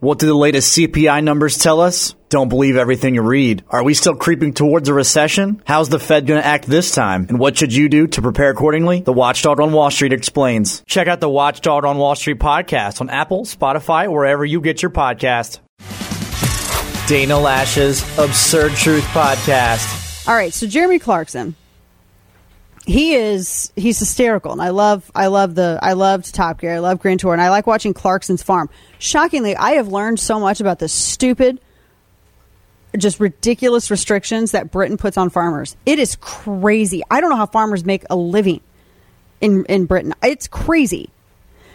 What do the latest CPI numbers tell us? Don't believe everything you read. Are we still creeping towards a recession? How's the Fed going to act this time? And what should you do to prepare accordingly? The Watchdog on Wall Street explains. Check out the Watchdog on Wall Street podcast on Apple, Spotify, wherever you get your podcast. Dana Loesch's Absurd Truth Podcast. All right, so Jeremy Clarkson, he is he's hysterical, and I love I love the I loved Top Gear, I love Grand Tour, and I like watching Clarkson's Farm. Shockingly, I have learned so much about the stupid, just ridiculous restrictions that Britain puts on farmers. It is crazy. I don't know how farmers make a living in in Britain. It's crazy.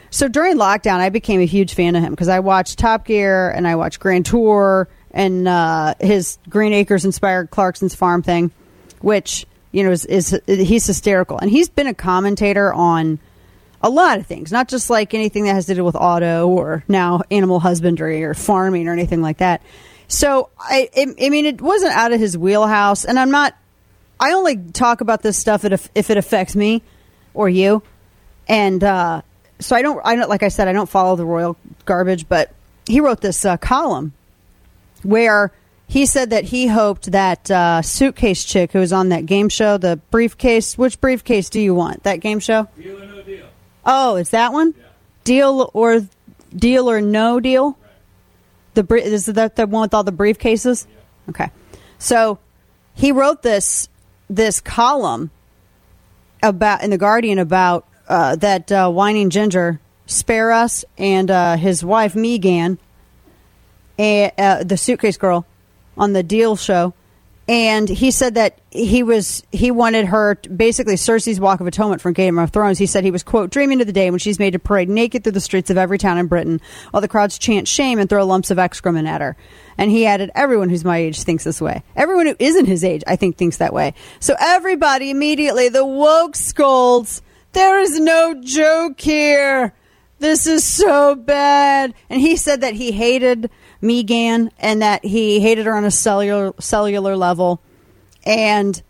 So during lockdown, I became a huge fan of him because I watched Top Gear and I watched Grand Tour and uh, his Green Acres inspired Clarkson's Farm thing, which you know, is, is he's hysterical, and he's been a commentator on a lot of things, not just like anything that has to do with auto or now animal husbandry or farming or anything like that. So I, I mean, it wasn't out of his wheelhouse, and I'm not. I only talk about this stuff if, if it affects me or you, and uh, so I don't. I don't like I said, I don't follow the royal garbage, but he wrote this uh, column where he said that he hoped that uh, suitcase chick who was on that game show, the briefcase. Which briefcase do you want? That game show? Deal or no deal. Oh, is that one? Yeah. Deal or deal or no deal? Right. The bri- is that the one with all the briefcases? Yeah. Okay, so he wrote this this column about in the Guardian about uh, that uh, whining ginger spare us and uh, his wife Megan, and, uh, the suitcase girl on the Deal show, and he said that he was he wanted her to, basically Cersei's Walk of Atonement from Game of Thrones. He said he was quote dreaming of the day when she's made to parade naked through the streets of every town in Britain, while the crowds chant shame and throw lumps of excrement at her. And he added, "Everyone who's my age thinks this way. Everyone who isn't his age, I think, thinks that way. So everybody immediately the woke scolds. There is no joke here." This is so bad. And he said that he hated Megan and that he hated her on a cellular cellular level. And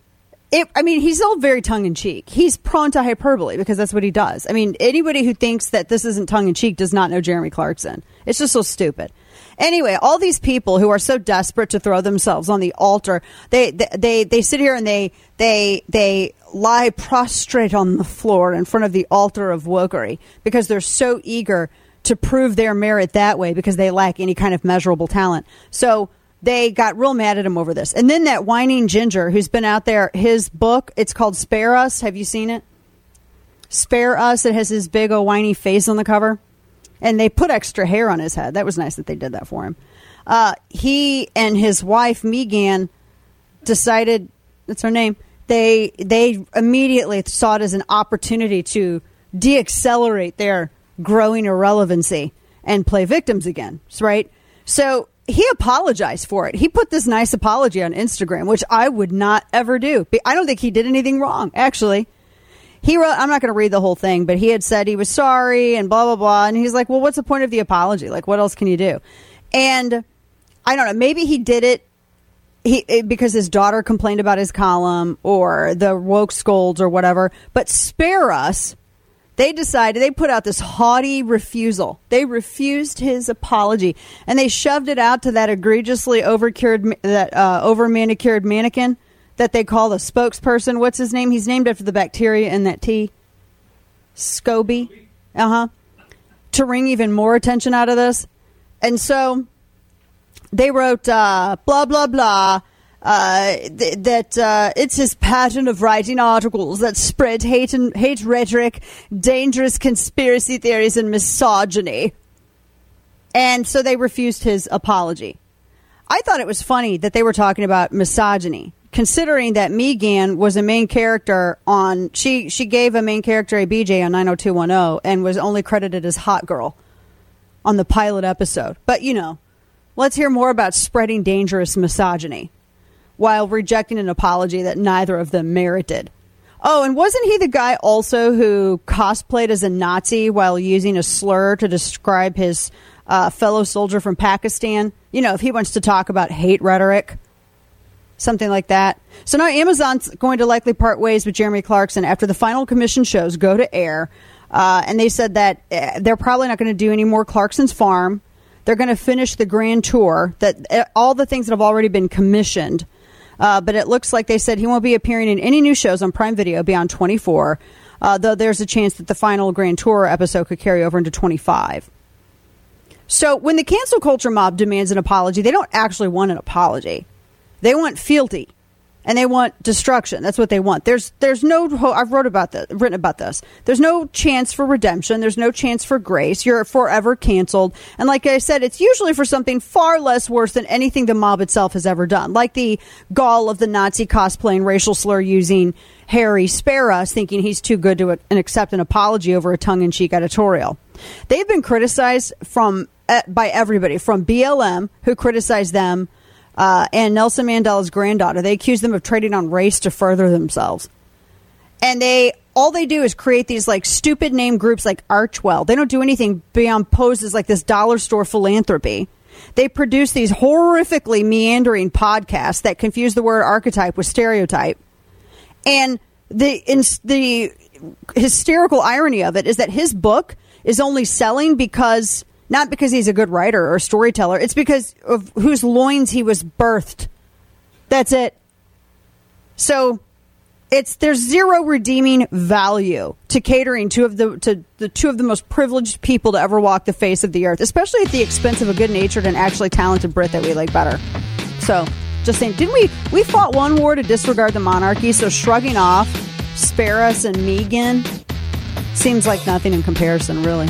it, I mean, he's all very tongue in cheek. He's prone to hyperbole because that's what he does. I mean, anybody who thinks that this isn't tongue in cheek does not know Jeremy Clarkson. It's just so stupid. Anyway, all these people who are so desperate to throw themselves on the altar, they they they, they sit here and they they they lie prostrate on the floor in front of the altar of wokery because they're so eager to prove their merit that way because they lack any kind of measurable talent. So they got real mad at him over this. And then that whining ginger who's been out there, his book, it's called Spare Us. Have you seen it? Spare Us. It has his big old whiny face on the cover. And they put extra hair on his head. That was nice that they did that for him. Uh, he and his wife, Megan, decided, that's her name, they, they immediately saw it as an opportunity to deaccelerate their growing irrelevancy and play victims again, right? So he apologized for it. He put this nice apology on Instagram, which I would not ever do. I don't think he did anything wrong, actually. He wrote, I'm not going to read the whole thing, but he had said he was sorry and blah, blah, blah. And he's like, well, what's the point of the apology? Like, what else can you do? And I don't know, maybe he did it he because his daughter complained about his column or the woke scolds or whatever. But spare us they decided they put out this haughty refusal. They refused his apology, and they shoved it out to that egregiously overcured, that uh, over manicured mannequin that they call the spokesperson. What's his name? He's named after the bacteria in that tea. Scoby. Uh huh. To wring even more attention out of this, and so they wrote uh, blah blah blah uh, th- that uh, it's his pattern of writing articles that spread hate and hate rhetoric, dangerous conspiracy theories, and misogyny. And so they refused his apology. I thought it was funny that they were talking about misogyny, considering that Megan was a main character on she she gave a main character a BJ on 90210 and was only credited as hot girl on the pilot episode. But you know, let's hear more about spreading dangerous misogyny while rejecting an apology that neither of them merited. Oh, and wasn't he the guy also who cosplayed as a Nazi while using a slur to describe his uh, fellow soldier from Pakistan? You know, if he wants to talk about hate rhetoric, something like that. So now Amazon's going to likely part ways with Jeremy Clarkson after the final commission shows go to air. Uh, and they said that uh, they're probably not going to do any more Clarkson's Farm They're going to finish the grand tour, that eh, all the things that have already been commissioned. Uh, but it looks like they said he won't be appearing in any new shows on Prime Video beyond 24, uh, though there's a chance that the final grand tour episode could carry over into 25. So when the cancel culture mob demands an apology, they don't actually want an apology. They want fealty and they want destruction. That's what they want. There's there's no I've wrote about this, written about this. There's no chance for redemption. There's no chance for grace. You're forever canceled. And like I said, it's usually for something far less worse than anything the mob itself has ever done, like the gall of the Nazi cosplaying, racial slur using Harry spare us, thinking he's too good to accept an apology over a tongue-in-cheek editorial. They've been criticized from uh, by everybody, from BLM, who criticized them uh, and Nelson Mandela's granddaughter. They accuse them of trading on race to further themselves. And they all they do is create these like stupid name groups like Archewell. They don't do anything beyond poses like this dollar store philanthropy. They produce these horrifically meandering podcasts that confuse the word archetype with stereotype. And the in, the hysterical irony of it is that his book is only selling because not because he's a good writer or storyteller. It's because of whose loins he was birthed. That's it. So it's there's zero redeeming value to catering two of the to the two of the most privileged people to ever walk the face of the earth, especially at the expense of a good-natured and actually talented Brit that we like better. So, just saying, didn't we we fought one war to disregard the monarchy? So shrugging off, spare us and Megan seems like nothing in comparison, really.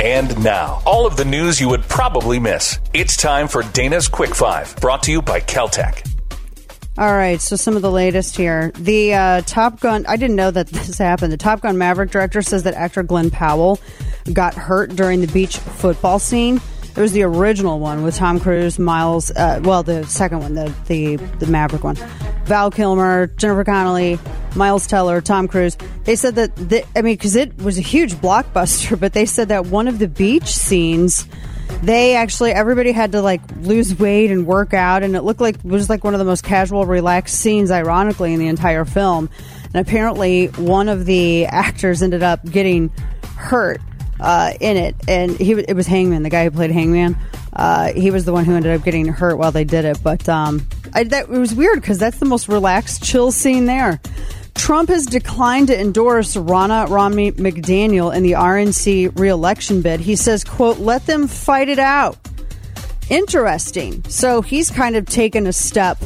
And now, all of the news you would probably miss. It's time for Dana's Quick Five, brought to you by Keltec. All right, so some of the latest here. The uh, Top Gun, I didn't know that this happened. The Top Gun Maverick director says that actor Glen Powell got hurt during the beach football scene. It was the original one with Tom Cruise, Miles, uh, well, the second one, the, the, the Maverick one. Val Kilmer, Jennifer Connelly, Miles Teller, Tom Cruise. They said that, I mean, because it was a huge blockbuster, but they said that one of the beach scenes, they actually, everybody had to like lose weight and work out, and it looked like it was like one of the most casual, relaxed scenes, ironically, in the entire film. And apparently, one of the actors ended up getting hurt uh, in it, and he it was Hangman, the guy who played Hangman. Uh, he was the one who ended up getting hurt while they did it, but um, I, that it was weird because that's the most relaxed, chill scene there. Trump has declined to endorse Ronna Romney McDaniel in the RNC reelection bid. He says, "quote Let them fight it out." Interesting. So he's kind of taken a step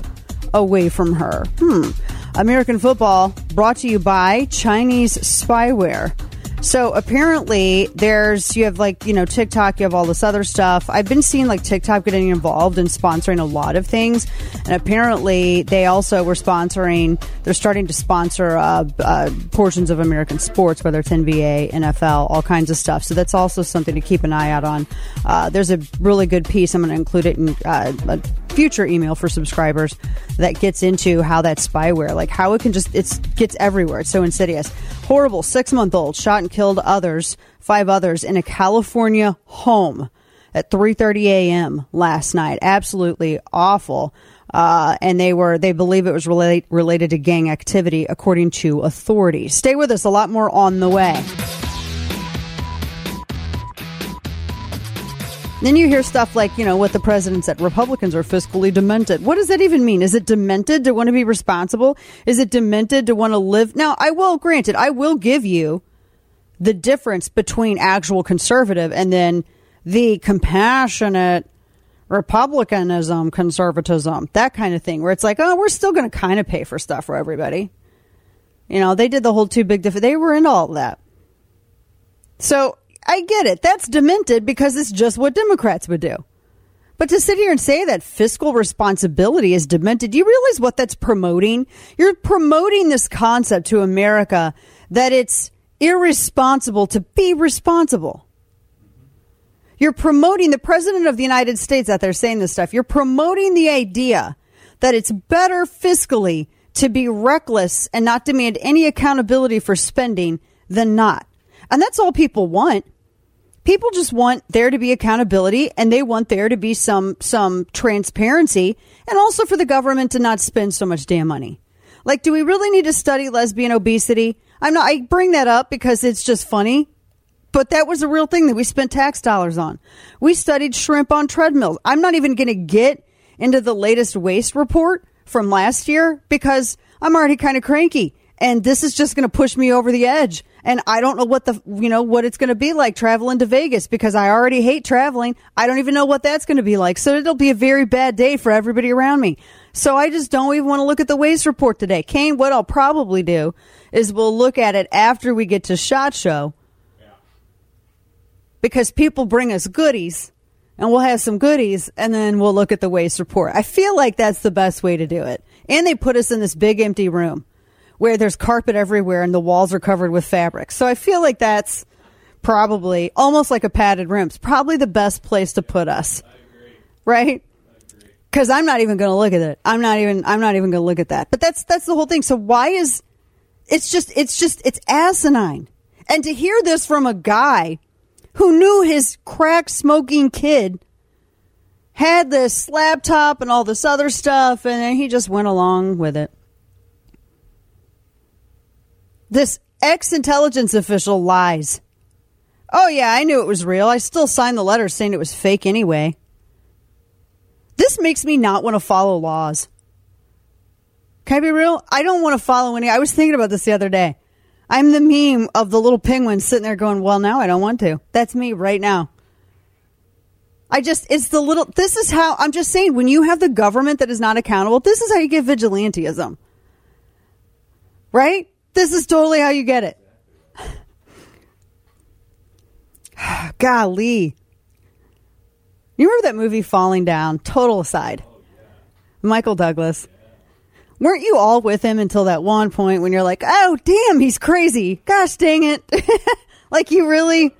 away from her. Hmm. American football brought to you by Chinese spyware. So apparently, there's you have like you know TikTok, you have all this other stuff. I've been seeing like TikTok getting involved in sponsoring a lot of things, and apparently they also were sponsoring. They're starting to sponsor uh, uh, portions of American sports, whether it's NBA, NFL, all kinds of stuff. So that's also something to keep an eye out on. Uh, there's a really good piece. I'm going to include it in uh, future email for subscribers that gets into how that spyware, like how it can just it's gets everywhere. It's so insidious. Horrible. Six month old shot and killed others, five others in a California home at 3:30 a.m. last night. Absolutely awful. Uh, and they were they believe it was relate, related to gang activity, according to authorities. Stay with us. A lot more on the way. Then you hear stuff like, you know, what the president said Republicans are fiscally demented. What does that even mean? Is it demented to want to be responsible? Is it demented to want to live? Now, I will, granted, I will give you the difference between actual conservative and then the compassionate republicanism, conservatism, that kind of thing, where it's like, oh, we're still going to kind of pay for stuff for everybody. You know, they did the whole too big to They were into all that. So I get it. That's demented because it's just what Democrats would do. But to sit here and say that fiscal responsibility is demented, do you realize what that's promoting? You're promoting this concept to America that it's irresponsible to be responsible. You're promoting the president of the United States out there saying this stuff. You're promoting the idea that it's better fiscally to be reckless and not demand any accountability for spending than not. And that's all people want. People just want there to be accountability and they want there to be some some transparency and also for the government to not spend so much damn money. Like do we really need to study lesbian obesity? I'm not I bring that up because it's just funny but that was a real thing that we spent tax dollars on. We studied shrimp on treadmills. I'm not even going to get into the latest waste report from last year because I'm already kind of cranky and this is just going to push me over the edge. And I don't know what the, you know, what it's going to be like traveling to Vegas because I already hate traveling. I don't even know what that's going to be like. So it'll be a very bad day for everybody around me. So I just don't even want to look at the waste report today. Kane, what I'll probably do is we'll look at it after we get to SHOT Show because people bring us goodies and we'll have some goodies and then we'll look at the waste report. I feel like that's the best way to do it. And they put us in this big empty room where there's carpet everywhere and the walls are covered with fabric. So I feel like that's probably almost like a padded room. It's probably the best place to put us. Right? Cuz I'm not even going to look at it. I'm not even I'm not even going to look at that. But that's that's the whole thing. So why is it's just it's just it's asinine. And to hear this from a guy who knew his crack smoking kid had this laptop and all this other stuff, and then he just went along with it. This ex intelligence official lies. Oh, yeah, I knew it was real. I still signed the letter saying it was fake anyway. This makes me not want to follow laws. Can I be real? I don't want to follow any. I was thinking about this the other day. I'm the meme of the little penguin sitting there going, well, now I don't want to. That's me right now. I just, it's the little, this is how, I'm just saying, when you have the government that is not accountable, this is how you get vigilantism. Right? This is totally how you get it. Golly. You remember that movie Falling Down? Total aside. Michael Douglas weren't you all with him until that one point when you're like, oh, damn, he's crazy. Gosh dang it. like, you really.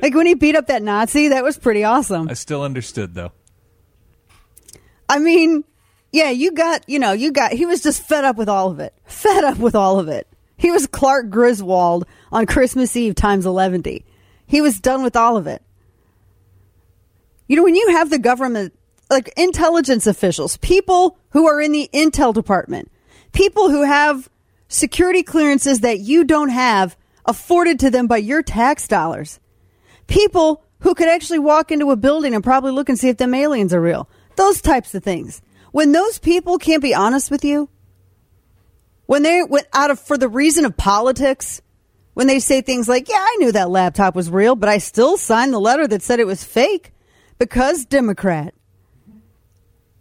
Like, when he beat up that Nazi, that was pretty awesome. I still understood, though. I mean, yeah, you got, you know, you got, he was just fed up with all of it. Fed up with all of it. He was Clark Griswold on Christmas Eve times 11. He was done with all of it. You know, when you have the government like intelligence officials, people who are in the intel department, people who have security clearances that you don't have afforded to them by your tax dollars. People who could actually walk into a building and probably look and see if them aliens are real. Those types of things. When those people can't be honest with you, when they went out of for the reason of politics, when they say things like, "Yeah, I knew that laptop was real, but I still signed the letter that said it was fake because Democrat."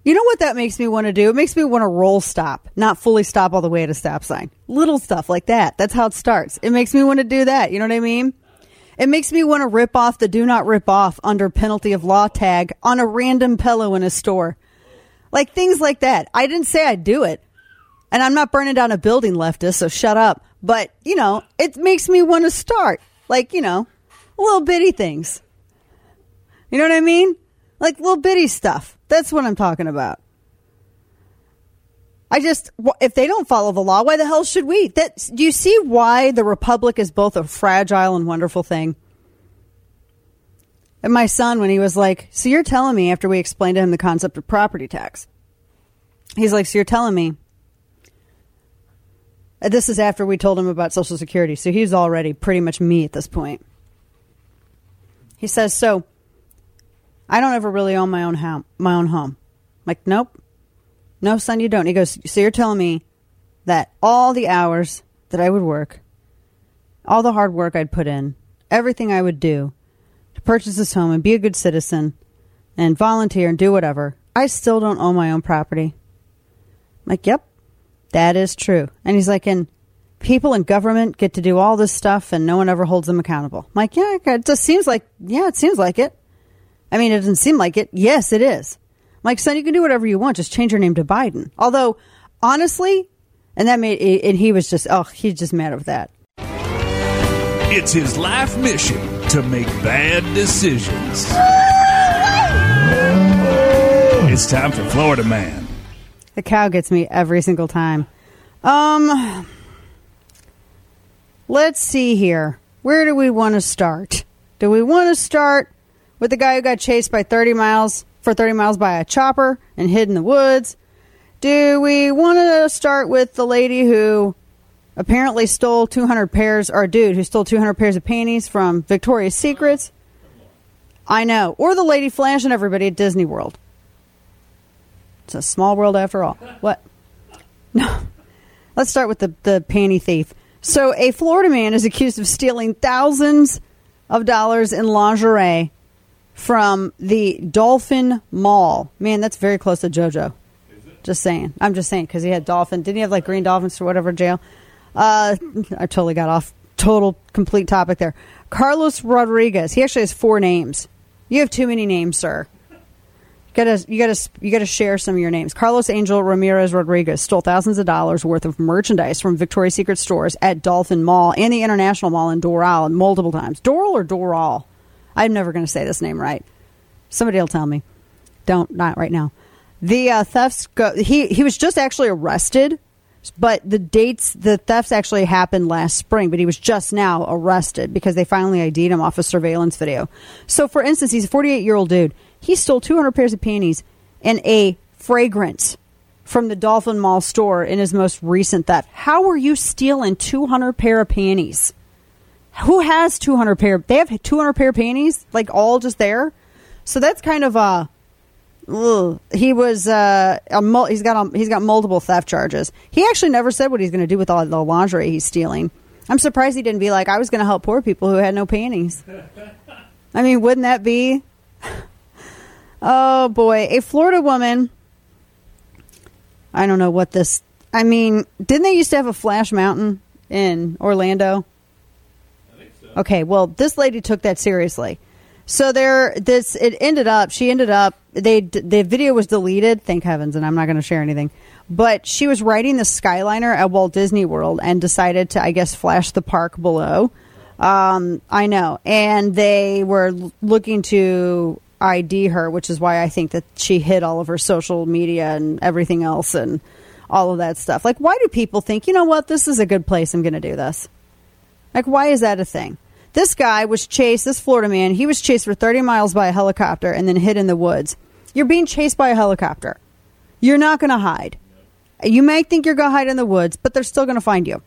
You know what that makes me want to do? It makes me want to roll stop, not fully stop all the way at a stop sign. Little stuff like that. That's how it starts. It makes me want to do that. You know what I mean? It makes me want to rip off the do not rip off under penalty of law tag on a random pillow in a store. Like things like that. I didn't say I'd do it. And I'm not burning down a building, leftist, so shut up. But, you know, it makes me want to start. Like, you know, little bitty things. You know what I mean? Like little bitty stuff. That's what I'm talking about. I just, if they don't follow the law, why the hell should we? That, do you see why the republic is both a fragile and wonderful thing? And my son, when he was like, So you're telling me, after we explained to him the concept of property tax, he's like, So you're telling me. Uh, this is after we told him about Social Security. So he's already pretty much me at this point. He says, So I don't ever really own my own home. My own home. I'm like, nope, no, son, you don't. He goes, so you're telling me that all the hours that I would work, all the hard work I'd put in, everything I would do to to purchase this home and be a good citizen and volunteer and do whatever. I still don't own my own property. I'm like, yep, that is true. And he's like, and people in government get to do all this stuff and no one ever holds them accountable. I'm like, yeah, it just seems like, yeah, it seems like it. I mean, it doesn't seem like it. Yes, it is. I'm like, son, you can do whatever you want. Just change your name to Biden. Although, honestly, and that made, and he was just, oh, he's just mad with that. It's his life mission to make bad decisions. It's time for Florida Man. The cow gets me every single time. Um, let's see here. Where do we want to start? Do we want to start with the guy who got chased by 30 miles for 30 miles by a chopper and hid in the woods? Do we want to start with the lady who apparently stole 200 pairs, or dude who stole 200 pairs of panties from Victoria's Secrets. I know. Or the lady flashing everybody at Disney World. It's a small world after all. What? No. Let's start with the, the panty thief. So, a Florida man is accused of stealing thousands of dollars in lingerie from the Dolphin Mall. Man, that's very close to JoJo. Just saying. I'm just saying because he had dolphin. Didn't he have like green dolphins or whatever jail? Uh, I totally got off total complete topic there. Carlos Rodriguez. He actually has four names. You have too many names, sir. You gotta, you gotta, you gotta share some of your names. Carlos Angel Ramirez Rodriguez stole thousands of dollars worth of merchandise from Victoria's Secret stores at Dolphin Mall and the International Mall in Doral multiple times. Doral or Doral? I'm never to say this name right. Somebody will tell me. Don't, not right now. The uh, thefts go. He he was just actually arrested but the dates, the thefts actually happened last spring, but he was just now arrested because they finally ID'd him off a surveillance video. So, for instance, he's a 48 year old dude. He stole 200 pairs of panties and a fragrance from the Dolphin Mall store in his most recent theft. How are you stealing 200 pair of panties? Who has 200 pair? They have 200 pair of panties, like all just there. So that's kind of a Ugh. He was uh, a, he's got a, he's got multiple theft charges. He actually never said what he's going to do with all the lingerie he's stealing. I'm surprised he didn't be like, I was going to help poor people who had no panties. I mean, wouldn't that be? oh boy, a Florida woman. I don't know what this. I mean, didn't they used to have a Flash Mountain in Orlando? So. Okay, well, this lady took that seriously. So there, this it ended up. She ended up. They the video was deleted. Thank heavens, and I'm not going to share anything. But she was riding the Skyliner at Walt Disney World and decided to, I guess, flash the park below. Um, I know, and they were looking to ID her, which is why I think that she hid all of her social media and everything else and all of that stuff. Like, why do people think, you know what, this is a good place? I'm going to do this. Like, why is that a thing? This guy was chased, this Florida man, he was chased for 30 miles by a helicopter and then hid in the woods. You're being chased by a helicopter. You're not going to hide. You may think you're going to hide in the woods, but they're still going to find you.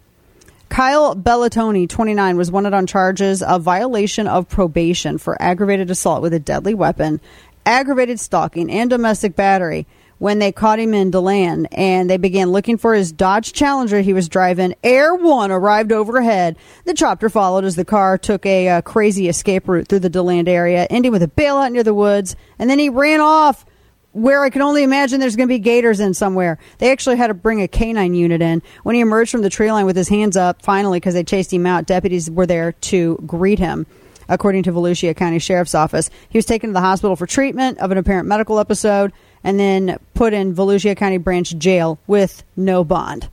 Kyle Bellatoni, 29, was wanted on charges of violation of probation for aggravated assault with a deadly weapon, aggravated stalking, and domestic battery when they caught him in DeLand and they began looking for his Dodge Challenger he was driving. Air One arrived overhead. The chopper followed as the car took a uh, crazy escape route through the DeLand area, ending with a bailout near the woods, and then he ran off where I can only imagine there's going to be gators in somewhere. They actually had to bring a canine unit in. When he emerged from the tree line with his hands up, finally, because they chased him out, deputies were there to greet him. According to Volusia County Sheriff's Office, he was taken to the hospital for treatment of an apparent medical episode and then put in Volusia County Branch Jail with no bond.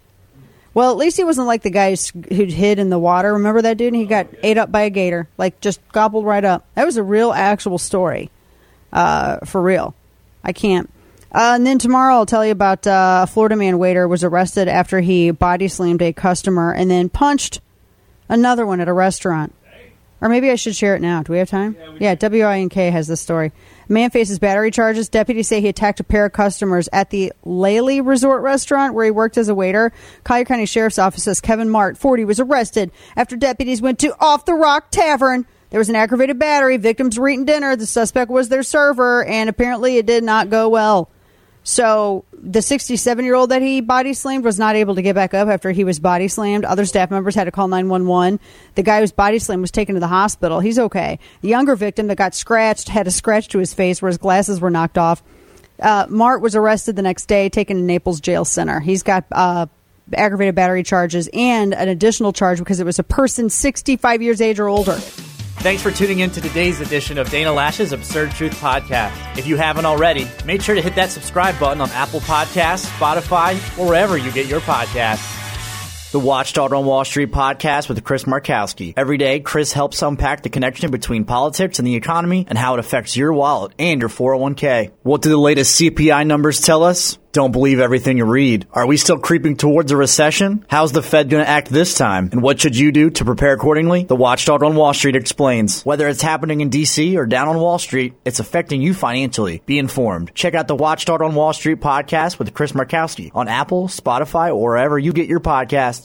Well, at least he wasn't like the guys who hid in the water. Remember that dude? He got ate up by a gator, like just gobbled right up. That was a real, actual story, uh, for real. I can't. Uh, and then tomorrow I'll tell you about uh, a Florida man waiter was arrested after he body slammed a customer and then punched another one at a restaurant. Or maybe I should share it now. Do we have time? Yeah, yeah WINK has this story. Man faces battery charges. Deputies say he attacked a pair of customers at the Laley Resort restaurant where he worked as a waiter. Collier County Sheriff's Office says Kevin Mart, 40, was arrested after deputies went to Off the Rock Tavern. There was an aggravated battery. Victims were eating dinner. The suspect was their server, and apparently it did not go well. So the 67 year old that he body slammed was not able to get back up after he was body slammed. Other staff members had to call 911. The guy whose body slammed was taken to the hospital. He's okay. The younger victim that got scratched had a scratch to his face where his glasses were knocked off. Uh, Mart was arrested the next day, taken to Naples Jail Center. He's got uh, aggravated battery charges and an additional charge because it was a person 65 years age or older. Thanks for tuning in to today's edition of Dana Loesch's Absurd Truth Podcast. If you haven't already, make sure to hit that subscribe button on Apple Podcasts, Spotify, or wherever you get your podcasts. The Watchdog on Wall Street podcast with Chris Markowski. Every day, Chris helps unpack the connection between politics and the economy and how it affects your wallet and your 401k. What do the latest CPI numbers tell us? Don't believe everything you read. Are we still creeping towards a recession? How's the Fed going to act this time? And what should you do to prepare accordingly? The Watchdog on Wall Street explains. Whether it's happening in DC or down on Wall Street, it's affecting you financially. Be informed. Check out the Watchdog on Wall Street podcast with Chris Markowski on Apple, Spotify, or wherever you get your podcasts.